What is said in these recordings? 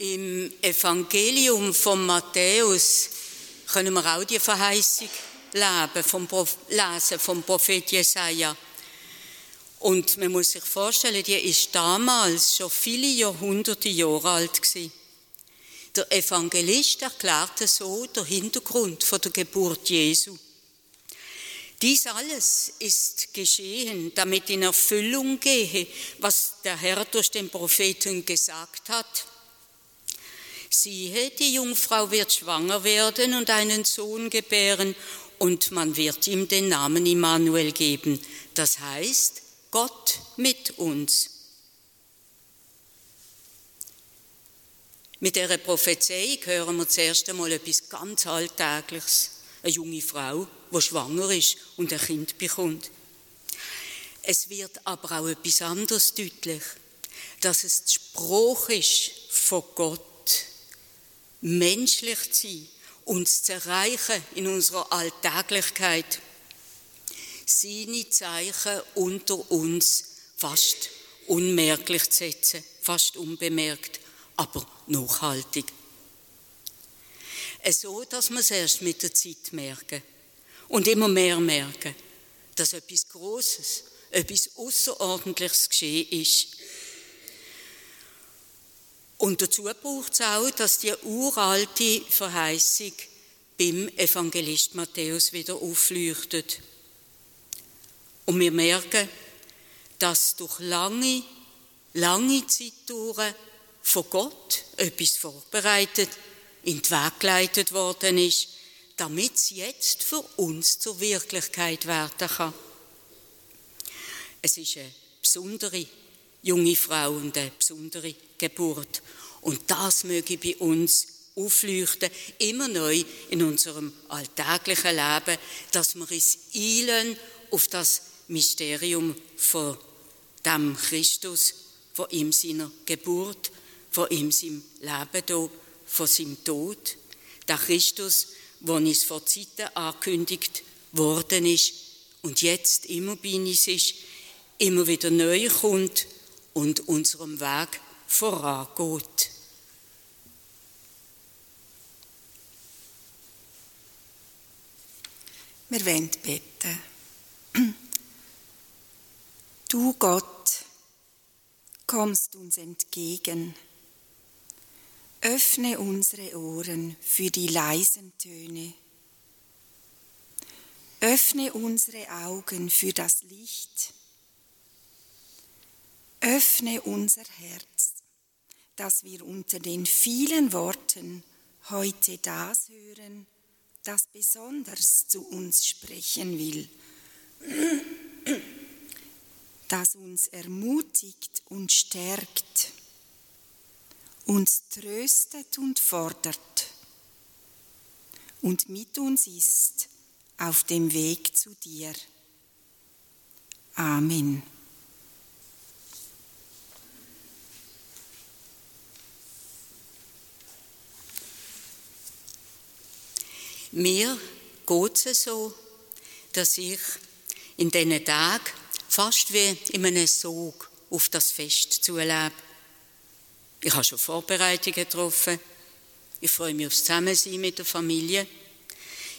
Im Evangelium von Matthäus können wir auch die Verheißung vom lesen vom Prophet Jesaja. Und man muss sich vorstellen, die ist damals schon viele Jahrhunderte Jahre alt gewesen. Der Evangelist erklärte so den Hintergrund von der Geburt Jesu. Dies alles ist geschehen, damit in Erfüllung gehe, was der Herr durch den Propheten gesagt hat. Siehe, die Jungfrau wird schwanger werden und einen Sohn gebären, und man wird ihm den Namen Immanuel geben. Das heißt, Gott mit uns. Mit der Prophezeiung hören wir zuerst einmal etwas ganz Alltägliches. Eine junge Frau, die schwanger ist und ein Kind bekommt. Es wird aber auch etwas anderes deutlich, dass es der Spruch ist von Gott menschlich zu sein, uns zu erreichen in unserer Alltäglichkeit. Seine Zeichen unter uns fast unmerklich zu setzen, fast unbemerkt, aber nachhaltig. So, dass wir es erst mit der Zeit merken und immer mehr merken, dass etwas Großes, etwas Außerordentliches geschehen ist und dazu braucht es auch, dass die uralte Verheißung beim Evangelist Matthäus wieder aufleuchtet. Und wir merken, dass durch lange, lange Zeitdauern von Gott etwas vorbereitet, in die Weg geleitet worden ist, damit es jetzt für uns zur Wirklichkeit werden kann. Es ist eine besondere junge Frau und eine besondere Geburt. Und das möge bei uns aufleuchten, immer neu in unserem alltäglichen Leben, dass wir uns eilen auf das Mysterium von dem Christus, von ihm seiner Geburt, von ihm seinem Leben hier, von seinem Tod. Der Christus, der uns vor Zeiten angekündigt worden ist und jetzt immer bei uns ist, immer wieder neu kommt und unserem Weg vorangeht. Wir wollen beten. Du Gott, kommst uns entgegen. Öffne unsere Ohren für die leisen Töne. Öffne unsere Augen für das Licht. Öffne unser Herz dass wir unter den vielen Worten heute das hören, das besonders zu uns sprechen will, das uns ermutigt und stärkt, uns tröstet und fordert und mit uns ist auf dem Weg zu dir. Amen. Mir geht es so, dass ich in diesen Tagen fast wie in einem Sog auf das Fest zulebe. Ich habe schon Vorbereitungen getroffen. Ich freue mich aufs Zusammensein mit der Familie.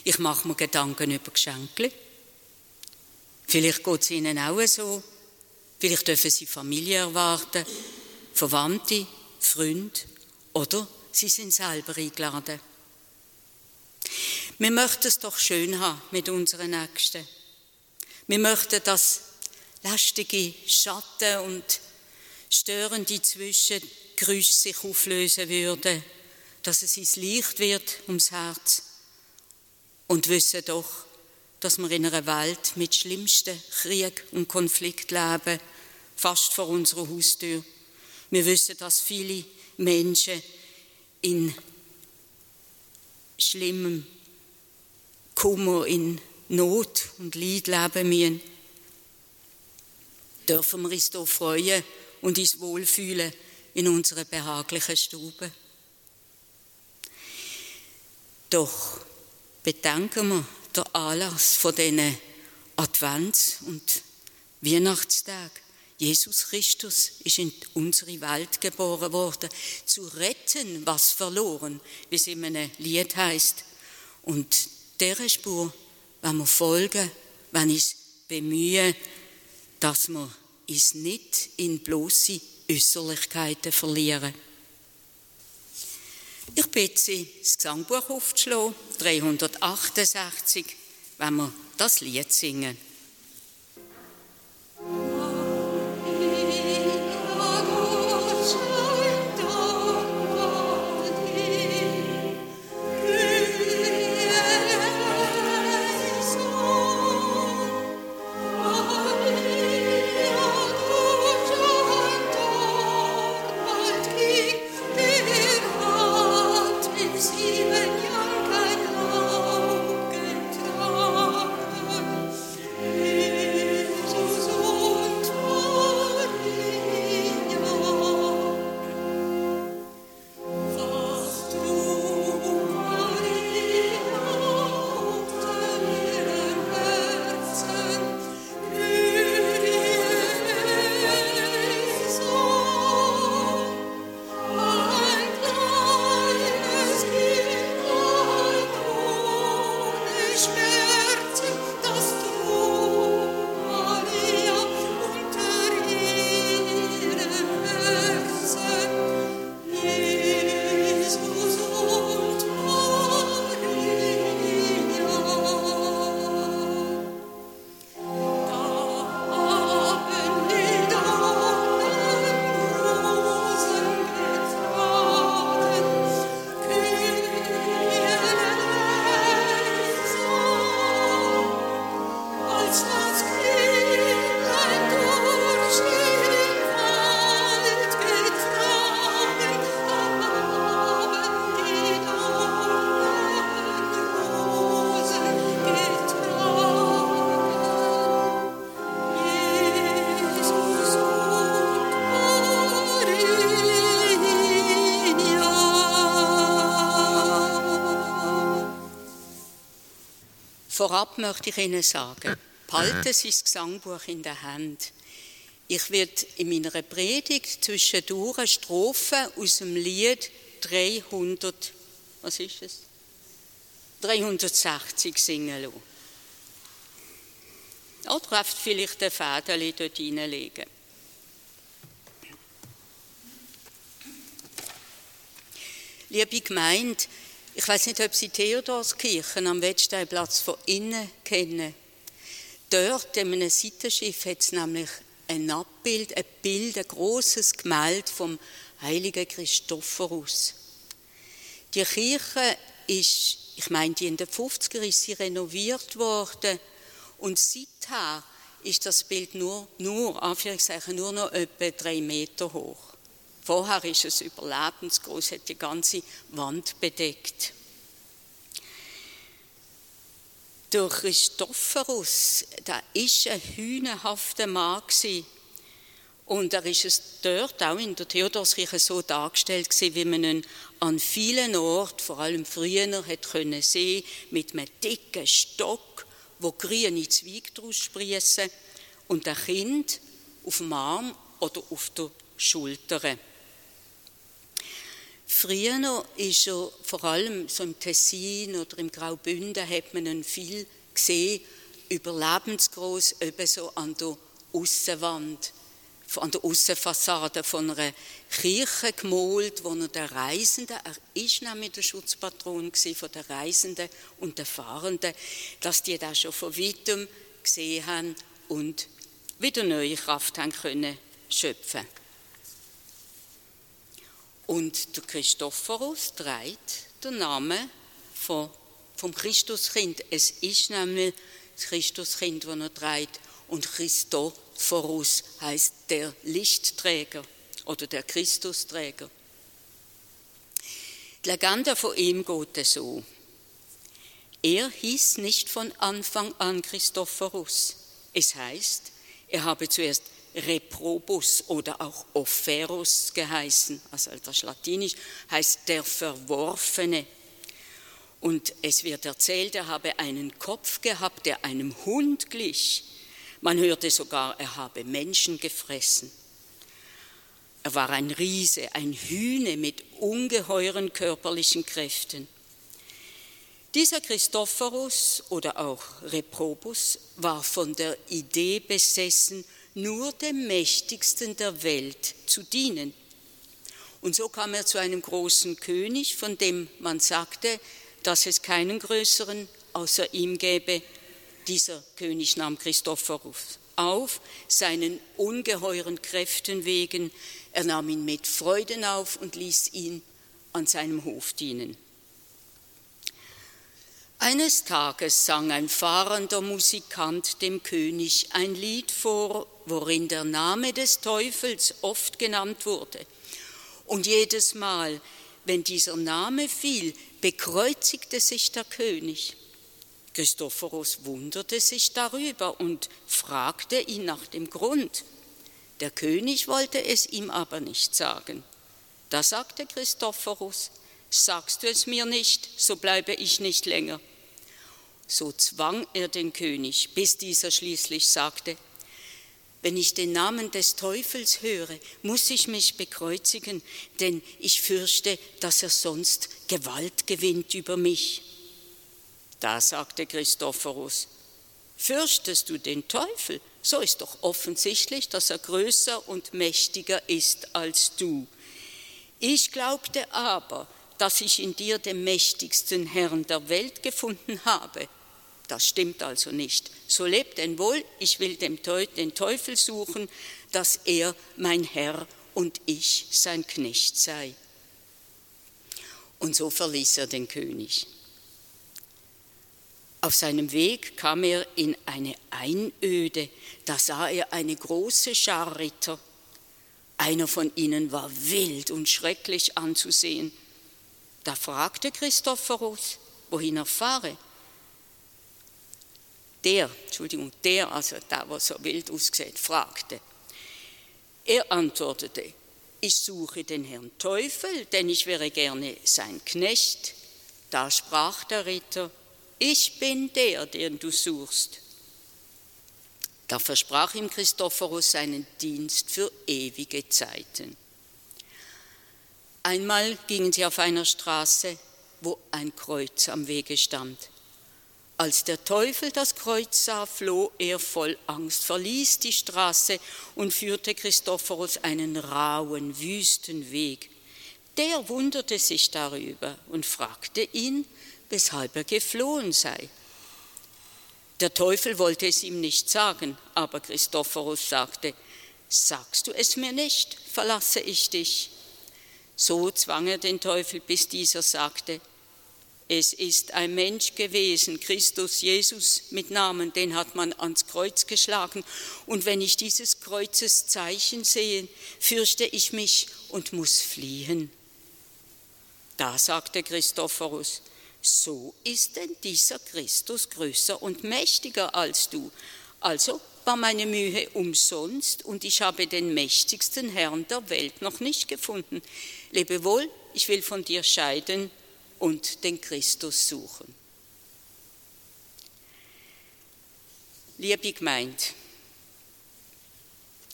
Ich mache mir Gedanken über Geschenke. Vielleicht geht es Ihnen auch so. Vielleicht dürfen Sie Familie erwarten, Verwandte, Freunde oder Sie sind selber eingeladen. Wir möchten es doch schön haben mit unseren Nächsten. Wir möchten, dass lästige Schatten und störende Zwischengeräusche sich auflösen würden, dass es uns leicht wird ums Herz und wissen doch, dass wir in einer Welt mit schlimmsten Krieg und Konflikt leben, fast vor unserer Haustür. Wir wissen, dass viele Menschen in schlimmem Kummer, in Not und Leid leben müssen, dürfen wir uns hier freuen und uns wohlfühlen in unserer behaglichen Stube. Doch bedenken wir den Anlass von diesen Advents- und Weihnachtstagen Jesus Christus ist in unsere Welt geboren worden, zu retten, was verloren, wie es in einem Lied heißt. Und dieser Spur, wenn wir folgen, wenn ich bemühen, dass wir uns nicht in bloße Äußerlichkeiten verlieren. Ich bitte Sie, das Gesangbuch aufzuschlagen, 368, wenn wir das Lied singen. Vorab möchte ich Ihnen sagen, behalten Sie das Gesangbuch in der Hand. Ich werde in meiner Predigt zwischendurch Strophen aus dem Lied 300, was ist es? 360 singen lassen. Oder vielleicht ein Fädeli dort hineinlegen. Liebe Gemeinde, ich weiß nicht, ob Sie Theodorskirchen am Wettsteinplatz von innen kennen. Dort in einem Seitenschiff hat es nämlich ein Abbild, ein Bild, ein großes Gemälde vom heiligen Christophorus. Die Kirche ist, ich meine, die in den 50er ist sie renoviert worden und seither ist das Bild nur, nur, nur noch etwa drei Meter hoch. Vorher ist es überlebensgroß, hat die ganze Wand bedeckt. Der Christophorus, der ist ein hühnehafter Mann. Und er ist es dort auch in der Theodorskirche so dargestellt gewesen, wie man ihn an vielen Orten, vor allem früher, hat können sehen, mit einem dicken Stock, wo grüne Zweige draus sprießen und ein Kind auf dem Arm oder auf der Schulter. Früher ist er vor allem so im Tessin oder im Graubünden hat man ihn viel gesehen, überlebensgroß, eben so an der Aussenwand, an der Aussenfassade von einer Kirche gemalt, wo er der Reisenden, er ist nämlich der Schutzpatron von der Reisenden und der Fahrenden, dass die das schon von weitem gesehen haben und wieder neue Kraft haben können schöpfen. Und der Christophorus trägt den Namen von, vom Christuskind. Es ist nämlich das Christuskind, das er trägt. Und Christophorus heißt der Lichtträger oder der Christusträger. Die Legende von ihm geht so. Er hieß nicht von Anfang an Christophorus. Es heißt, er habe zuerst Reprobus oder auch Opherus geheißen, also das Latinisch heißt der Verworfene. Und es wird erzählt, er habe einen Kopf gehabt, der einem Hund glich. Man hörte sogar, er habe Menschen gefressen. Er war ein Riese, ein Hühne mit ungeheuren körperlichen Kräften. Dieser Christophorus oder auch Reprobus war von der Idee besessen, nur dem Mächtigsten der Welt zu dienen. Und so kam er zu einem großen König, von dem man sagte, dass es keinen größeren außer ihm gäbe. Dieser König nahm Christophorus auf, seinen ungeheuren Kräften wegen. Er nahm ihn mit Freuden auf und ließ ihn an seinem Hof dienen. Eines Tages sang ein fahrender Musikant dem König ein Lied vor, worin der Name des Teufels oft genannt wurde. Und jedes Mal, wenn dieser Name fiel, bekreuzigte sich der König. Christophorus wunderte sich darüber und fragte ihn nach dem Grund. Der König wollte es ihm aber nicht sagen. Da sagte Christophorus, sagst du es mir nicht, so bleibe ich nicht länger. So zwang er den König, bis dieser schließlich sagte, wenn ich den Namen des Teufels höre, muss ich mich bekreuzigen, denn ich fürchte, dass er sonst Gewalt gewinnt über mich. Da sagte Christophorus, fürchtest du den Teufel? So ist doch offensichtlich, dass er größer und mächtiger ist als du. Ich glaubte aber, dass ich in dir den mächtigsten Herrn der Welt gefunden habe. Das stimmt also nicht. So lebt denn wohl, ich will den Teufel suchen, dass er mein Herr und ich sein Knecht sei. Und so verließ er den König. Auf seinem Weg kam er in eine Einöde, da sah er eine große Schar Ritter. Einer von ihnen war wild und schrecklich anzusehen. Da fragte Christophorus, wohin er fahre der, Entschuldigung, der, also da, was so wild aussieht, fragte. Er antwortete, ich suche den Herrn Teufel, denn ich wäre gerne sein Knecht. Da sprach der Ritter, ich bin der, den du suchst. Da versprach ihm Christophorus seinen Dienst für ewige Zeiten. Einmal gingen sie auf einer Straße, wo ein Kreuz am Wege stand. Als der Teufel das Kreuz sah, floh er voll Angst, verließ die Straße und führte Christophorus einen rauen, wüsten Weg. Der wunderte sich darüber und fragte ihn, weshalb er geflohen sei. Der Teufel wollte es ihm nicht sagen, aber Christophorus sagte, Sagst du es mir nicht, verlasse ich dich. So zwang er den Teufel, bis dieser sagte, es ist ein Mensch gewesen, Christus Jesus mit Namen, den hat man ans Kreuz geschlagen. Und wenn ich dieses Kreuzes Zeichen sehe, fürchte ich mich und muss fliehen. Da sagte Christophorus, so ist denn dieser Christus größer und mächtiger als du. Also war meine Mühe umsonst und ich habe den mächtigsten Herrn der Welt noch nicht gefunden. Lebe wohl, ich will von dir scheiden und den Christus suchen. Liebe Gemeinde,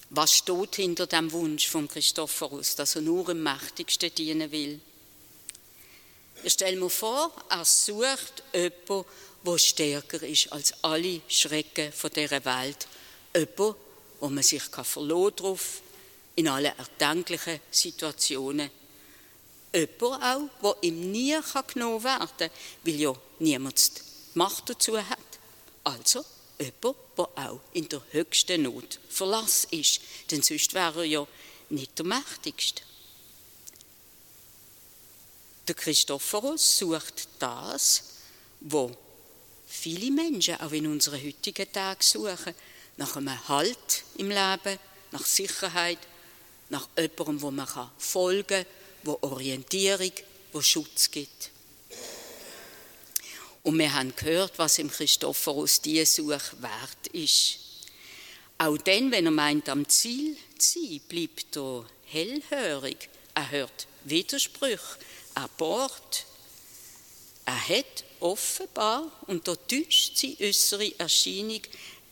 was steht hinter dem Wunsch von Christophorus, dass er nur dem Mächtigsten dienen will? Ich stelle mir vor, er sucht jemanden, der stärker ist als alle Schrecken von dieser Welt. Jemanden, wo man sich verlassen kann in allen erdenklichen Situationen jemand auch, der ihm nie genommen werden kann, weil ja niemand die Macht dazu hat. Also jemand, der auch in der höchsten Not Verlass ist, denn sonst wäre er ja nicht der Mächtigste. Der Christophorus sucht das, wo viele Menschen auch in unseren heutigen Tagen suchen, nach einem Halt im Leben, nach Sicherheit, nach jemandem, wo man folgen kann, wo Orientierung, wo Schutz gibt. Und wir haben gehört, was im Christophorus diese Suche wert ist. Auch dann, wenn er meint, am Ziel zu sein, bleibt er hellhörig. Er hört Widersprüche, er bohrt. Er hat offenbar, und da täuscht seine äußere Erscheinung,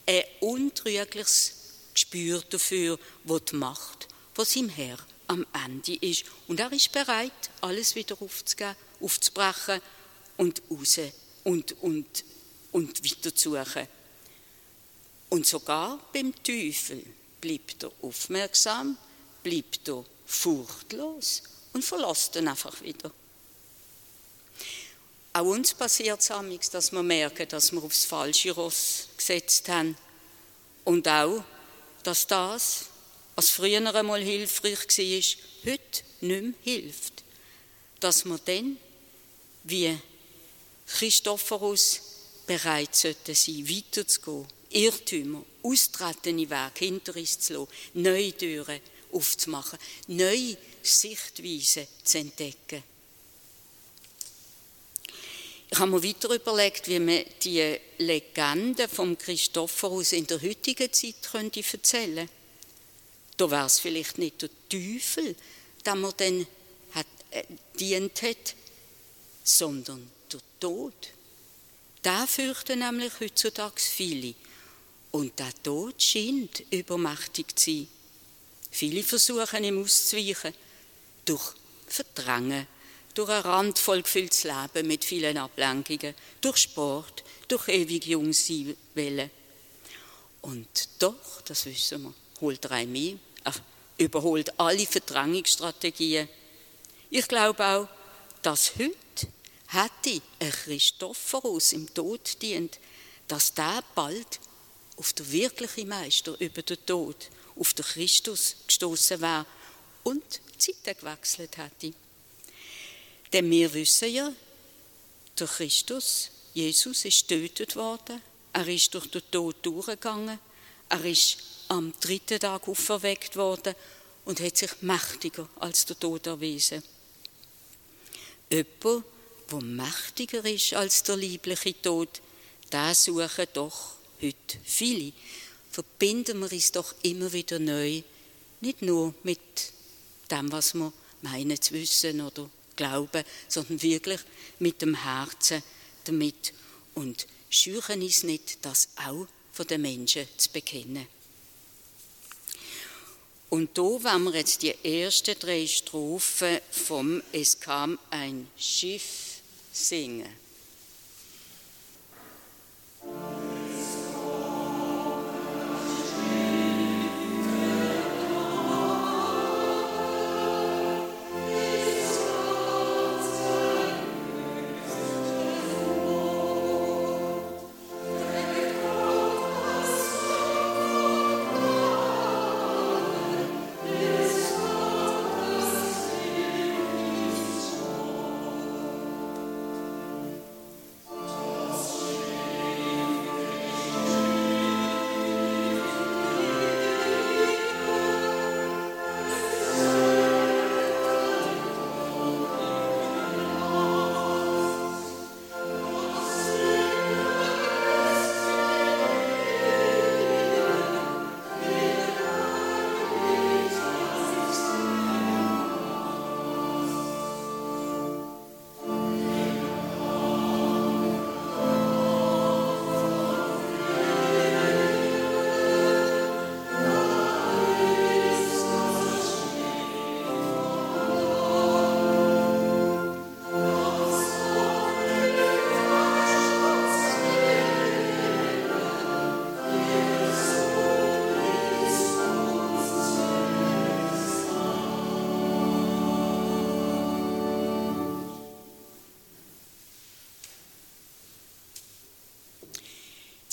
ein untrügliches Gespür dafür, was die Macht von seinem Herr am Ende ist. Und er ist bereit, alles wieder aufzugeben, aufzubrechen und raus und, und, und wieder zu suchen. Und sogar beim Teufel bleibt er aufmerksam, bleibt er furchtlos und verlässt ihn einfach wieder. Auch uns passiert es dass wir merken, dass wir aufs falsche Ross gesetzt haben. Und auch, dass das, was früher einmal hilfreich war, heute nicht mehr hilft. Dass wir dann, wie Christophorus, bereit sollten sein, weiterzugehen, Irrtümer, austretende Wege hinter uns zu lassen, neue Türen aufzumachen, neue Sichtweisen zu entdecken. Ich habe mir weiter überlegt, wie man die Legende vom Christophorus in der heutigen Zeit erzählen könnte. Da wäre es vielleicht nicht der Teufel, der man dann hat, äh, dient hat, sondern der Tod. Da fürchten nämlich heutzutage viele. Und der Tod scheint übermächtig zu sein. Viele versuchen ihm auszuweichen durch Verdrängen, durch ein randvoll gefülltes Leben mit vielen Ablenkungen, durch Sport, durch ewig jung sein wollen. Und doch, das wissen wir, holt er mehr, er überholt alle Verdrängungsstrategien. Ich glaube auch, dass heute hätte ein Christophorus im Tod dient, dass der bald auf der wirkliche Meister über den Tod, auf den Christus gestoßen wäre und Zeiten gewechselt hätte. Denn wir wissen ja, der Christus, Jesus, ist getötet worden. Er ist durch den Tod durchgegangen. Er ist am dritten Tag auferweckt worden und hat sich mächtiger als der Tod erwiesen. Jemand, der mächtiger ist als der liebliche Tod, da suchen doch heute viele. Verbinden wir uns doch immer wieder neu, nicht nur mit dem, was wir meinen zu wissen oder Glauben, sondern wirklich mit dem Herzen damit und schüren uns nicht, das auch von den Menschen zu bekennen. Und da wenn wir jetzt die ersten drei Strophen vom Es kam ein Schiff singen.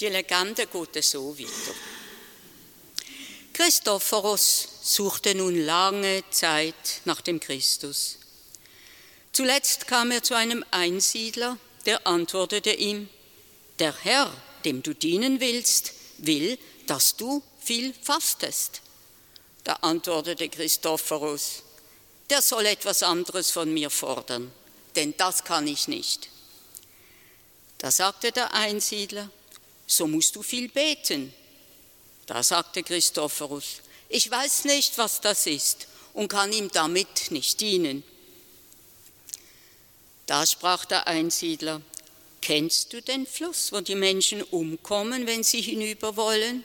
Die Legende geht so weiter. Christophoros suchte nun lange Zeit nach dem Christus. Zuletzt kam er zu einem Einsiedler, der antwortete ihm, der Herr, dem du dienen willst, will, dass du viel fastest. Da antwortete Christophoros, der soll etwas anderes von mir fordern, denn das kann ich nicht. Da sagte der Einsiedler, so musst du viel beten. Da sagte Christophorus, ich weiß nicht, was das ist und kann ihm damit nicht dienen. Da sprach der Einsiedler, Kennst du den Fluss, wo die Menschen umkommen, wenn sie hinüber wollen?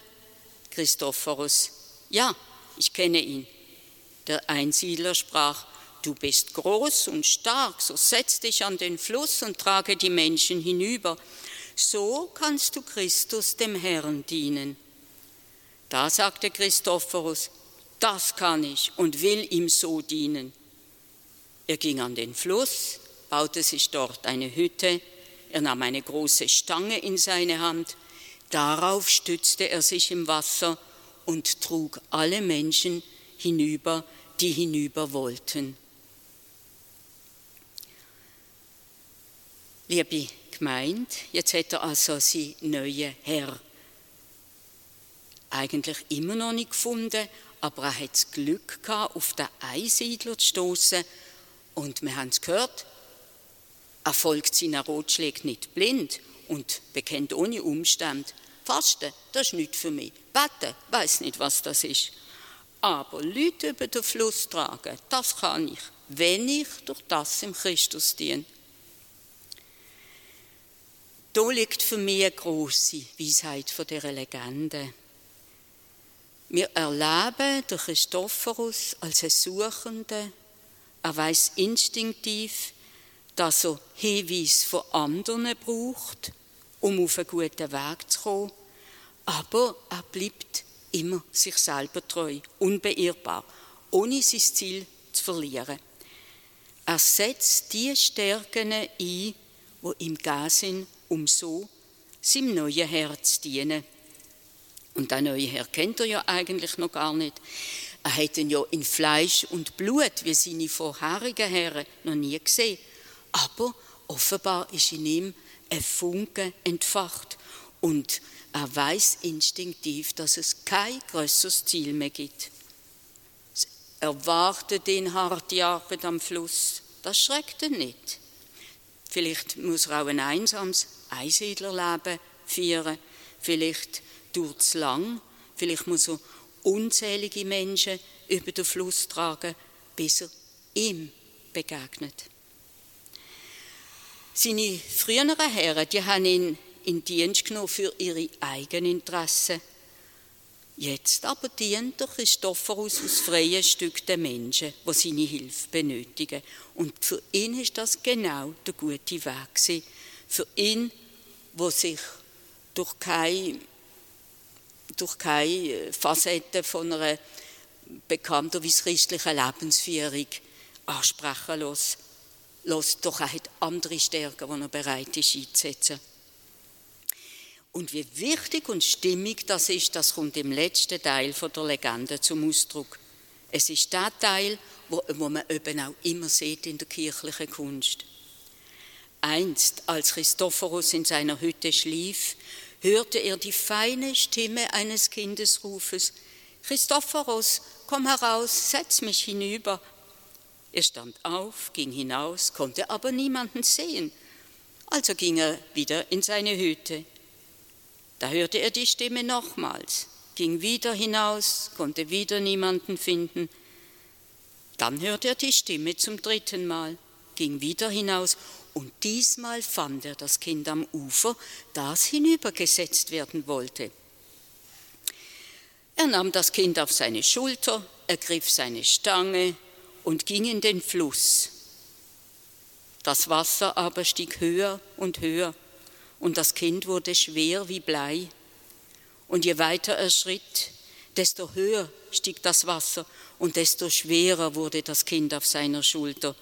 Christophorus, ja, ich kenne ihn. Der Einsiedler sprach, du bist groß und stark, so setz dich an den Fluss und trage die Menschen hinüber. So kannst du Christus dem Herrn dienen. Da sagte Christophorus, das kann ich und will ihm so dienen. Er ging an den Fluss, baute sich dort eine Hütte, er nahm eine große Stange in seine Hand, darauf stützte er sich im Wasser und trug alle Menschen hinüber, die hinüber wollten. Liebe Gemeinde, jetzt hat er also sein neuer Herr eigentlich immer noch nicht gefunden, aber er hat das Glück gehabt, auf den Einsiedler zu stoßen. Und wir haben es gehört, er folgt seinen Ratschlägen nicht blind und bekennt ohne Umstand. Fasten, das ist nicht für mich. Beten, weiß nicht, was das ist. Aber Leute über den Fluss tragen, das kann ich, wenn ich durch das im Christus diene. Da liegt für mich eine grosse Weisheit von dieser Legende. Wir erleben den Christophorus als ein Suchender. Er weiß instinktiv, dass er Hinweise von anderen braucht, um auf einen guten Weg zu kommen. Aber er bleibt immer sich selber treu, unbeirrbar, ohne sein Ziel zu verlieren. Er setzt die Stärken ein, die ihm gegeben sind, um so seinem neuen Herz zu dienen. Und der neue Herr kennt er ja eigentlich noch gar nicht. Er hat ihn ja in Fleisch und Blut, wie seine vorherigen Herren, noch nie gesehen. Aber offenbar ist in ihm ein Funke entfacht. Und er weiß instinktiv, dass es kein größeres Ziel mehr gibt. Er erwartet ihn harte Arbeit am Fluss. Das schreckt ihn nicht. Vielleicht muss er auch ein einsames Einsiedlerleben führen. Vielleicht dauert es lang. Vielleicht muss er unzählige Menschen über den Fluss tragen, bis er ihm begegnet. Seine früheren Herren, die haben ihn in Dienst genommen für ihre eigenen Interessen. Jetzt aber dient der Christophorus aus freien Stück den Menschen, die seine Hilfe benötigen. Und für ihn ist das genau der gute Weg. Für ihn, wo sich durch keine durch keine Facette von einer bekannterweise christlichen Lebensführung ansprechen lässt, lässt doch er hat andere Stärken, die er bereit ist einzusetzen. Und wie wichtig und stimmig das ist, das kommt im letzten Teil von der Legende zum Ausdruck. Es ist der Teil, wo man eben auch immer sieht in der kirchlichen Kunst. Einst, als Christophorus in seiner Hütte schlief, hörte er die feine Stimme eines Kindesrufes. Christophorus, komm heraus, setz mich hinüber. Er stand auf, ging hinaus, konnte aber niemanden sehen. Also ging er wieder in seine Hütte. Da hörte er die Stimme nochmals, ging wieder hinaus, konnte wieder niemanden finden. Dann hörte er die Stimme zum dritten Mal, ging wieder hinaus und diesmal fand er das Kind am Ufer, das hinübergesetzt werden wollte. Er nahm das Kind auf seine Schulter, ergriff seine Stange und ging in den Fluss. Das Wasser aber stieg höher und höher, und das Kind wurde schwer wie Blei. Und je weiter er schritt, desto höher stieg das Wasser und desto schwerer wurde das Kind auf seiner Schulter.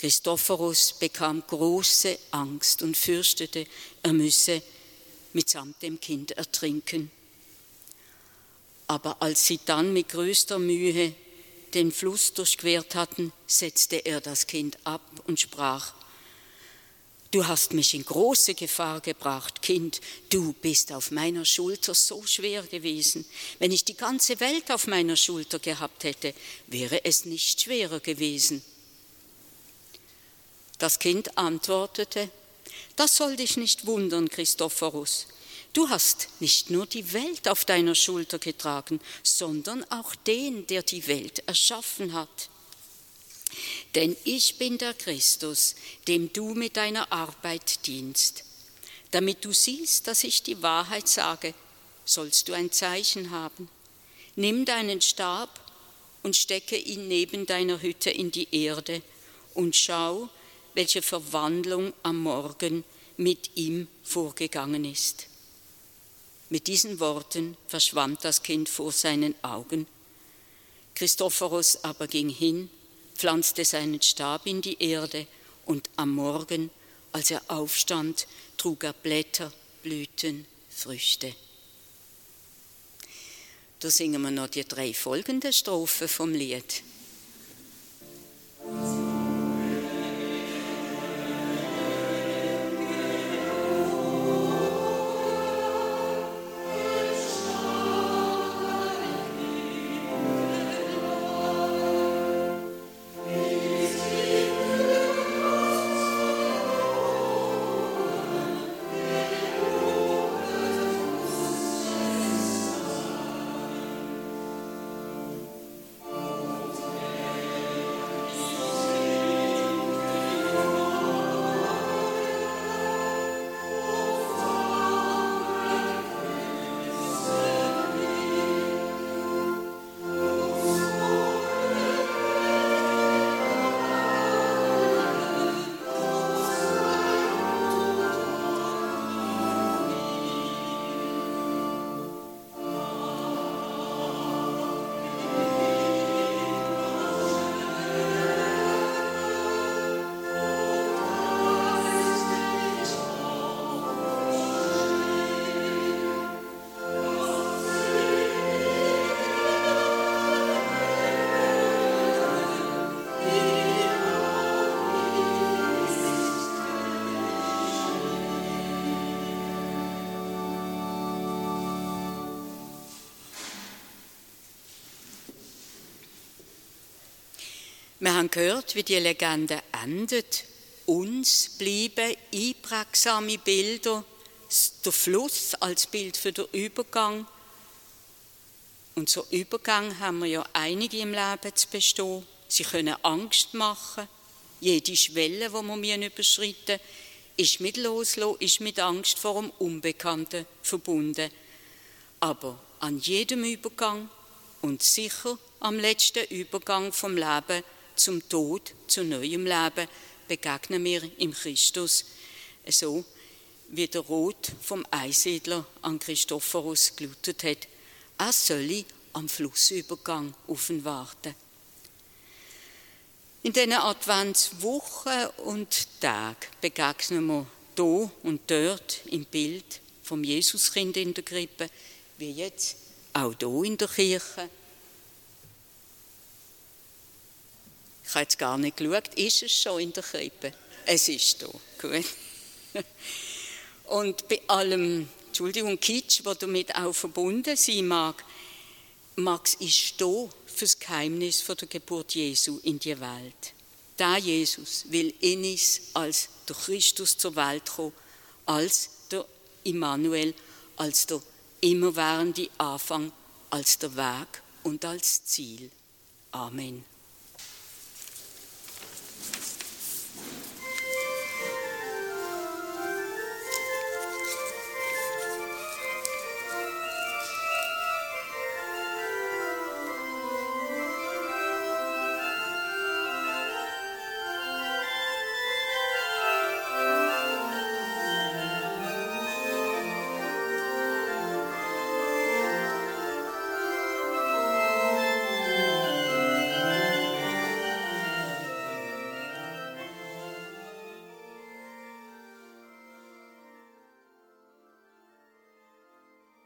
Christophorus bekam große Angst und fürchtete, er müsse mitsamt dem Kind ertrinken. Aber als sie dann mit größter Mühe den Fluss durchquert hatten, setzte er das Kind ab und sprach, Du hast mich in große Gefahr gebracht, Kind, du bist auf meiner Schulter so schwer gewesen. Wenn ich die ganze Welt auf meiner Schulter gehabt hätte, wäre es nicht schwerer gewesen. Das Kind antwortete, das soll dich nicht wundern, Christophorus. Du hast nicht nur die Welt auf deiner Schulter getragen, sondern auch den, der die Welt erschaffen hat. Denn ich bin der Christus, dem du mit deiner Arbeit dienst. Damit du siehst, dass ich die Wahrheit sage, sollst du ein Zeichen haben. Nimm deinen Stab und stecke ihn neben deiner Hütte in die Erde und schau, welche Verwandlung am Morgen mit ihm vorgegangen ist. Mit diesen Worten verschwand das Kind vor seinen Augen. Christophorus aber ging hin, pflanzte seinen Stab in die Erde und am Morgen, als er aufstand, trug er Blätter, Blüten, Früchte. Da singen wir noch die drei folgenden Strophen vom Lied. Wir haben gehört, wie die Legende endet. Uns blieben einprägsame Bilder, der Fluss als Bild für den Übergang. Und so Übergang haben wir ja einige im Leben zu bestehen. Sie können Angst machen. Jede Schwelle, die wir überschreiten ist mit Loslassen, ist mit Angst vor dem Unbekannten verbunden. Aber an jedem Übergang und sicher am letzten Übergang vom Leben zum Tod, zu neuem Leben, begegnen wir im Christus, so wie der Rot vom Einsiedler an Christophorus gelautet hat, er solle am Flussübergang warten. In diesen Adventswochen und Tagen begegnen wir hier und dort im Bild vom Jesuskind in der Krippe, wie jetzt auch hier in der Kirche Ich habe jetzt gar nicht geschaut, ist es schon in der Krippe? Es ist da, gut. Und bei allem, Entschuldigung, Kitsch, was damit auch verbunden sein mag, Max ist da für das Geheimnis der Geburt Jesu in die Welt. Da Jesus will in uns als der Christus zur Welt kommen, als der Immanuel, als der immerwährende Anfang, als der Weg und als Ziel. Amen.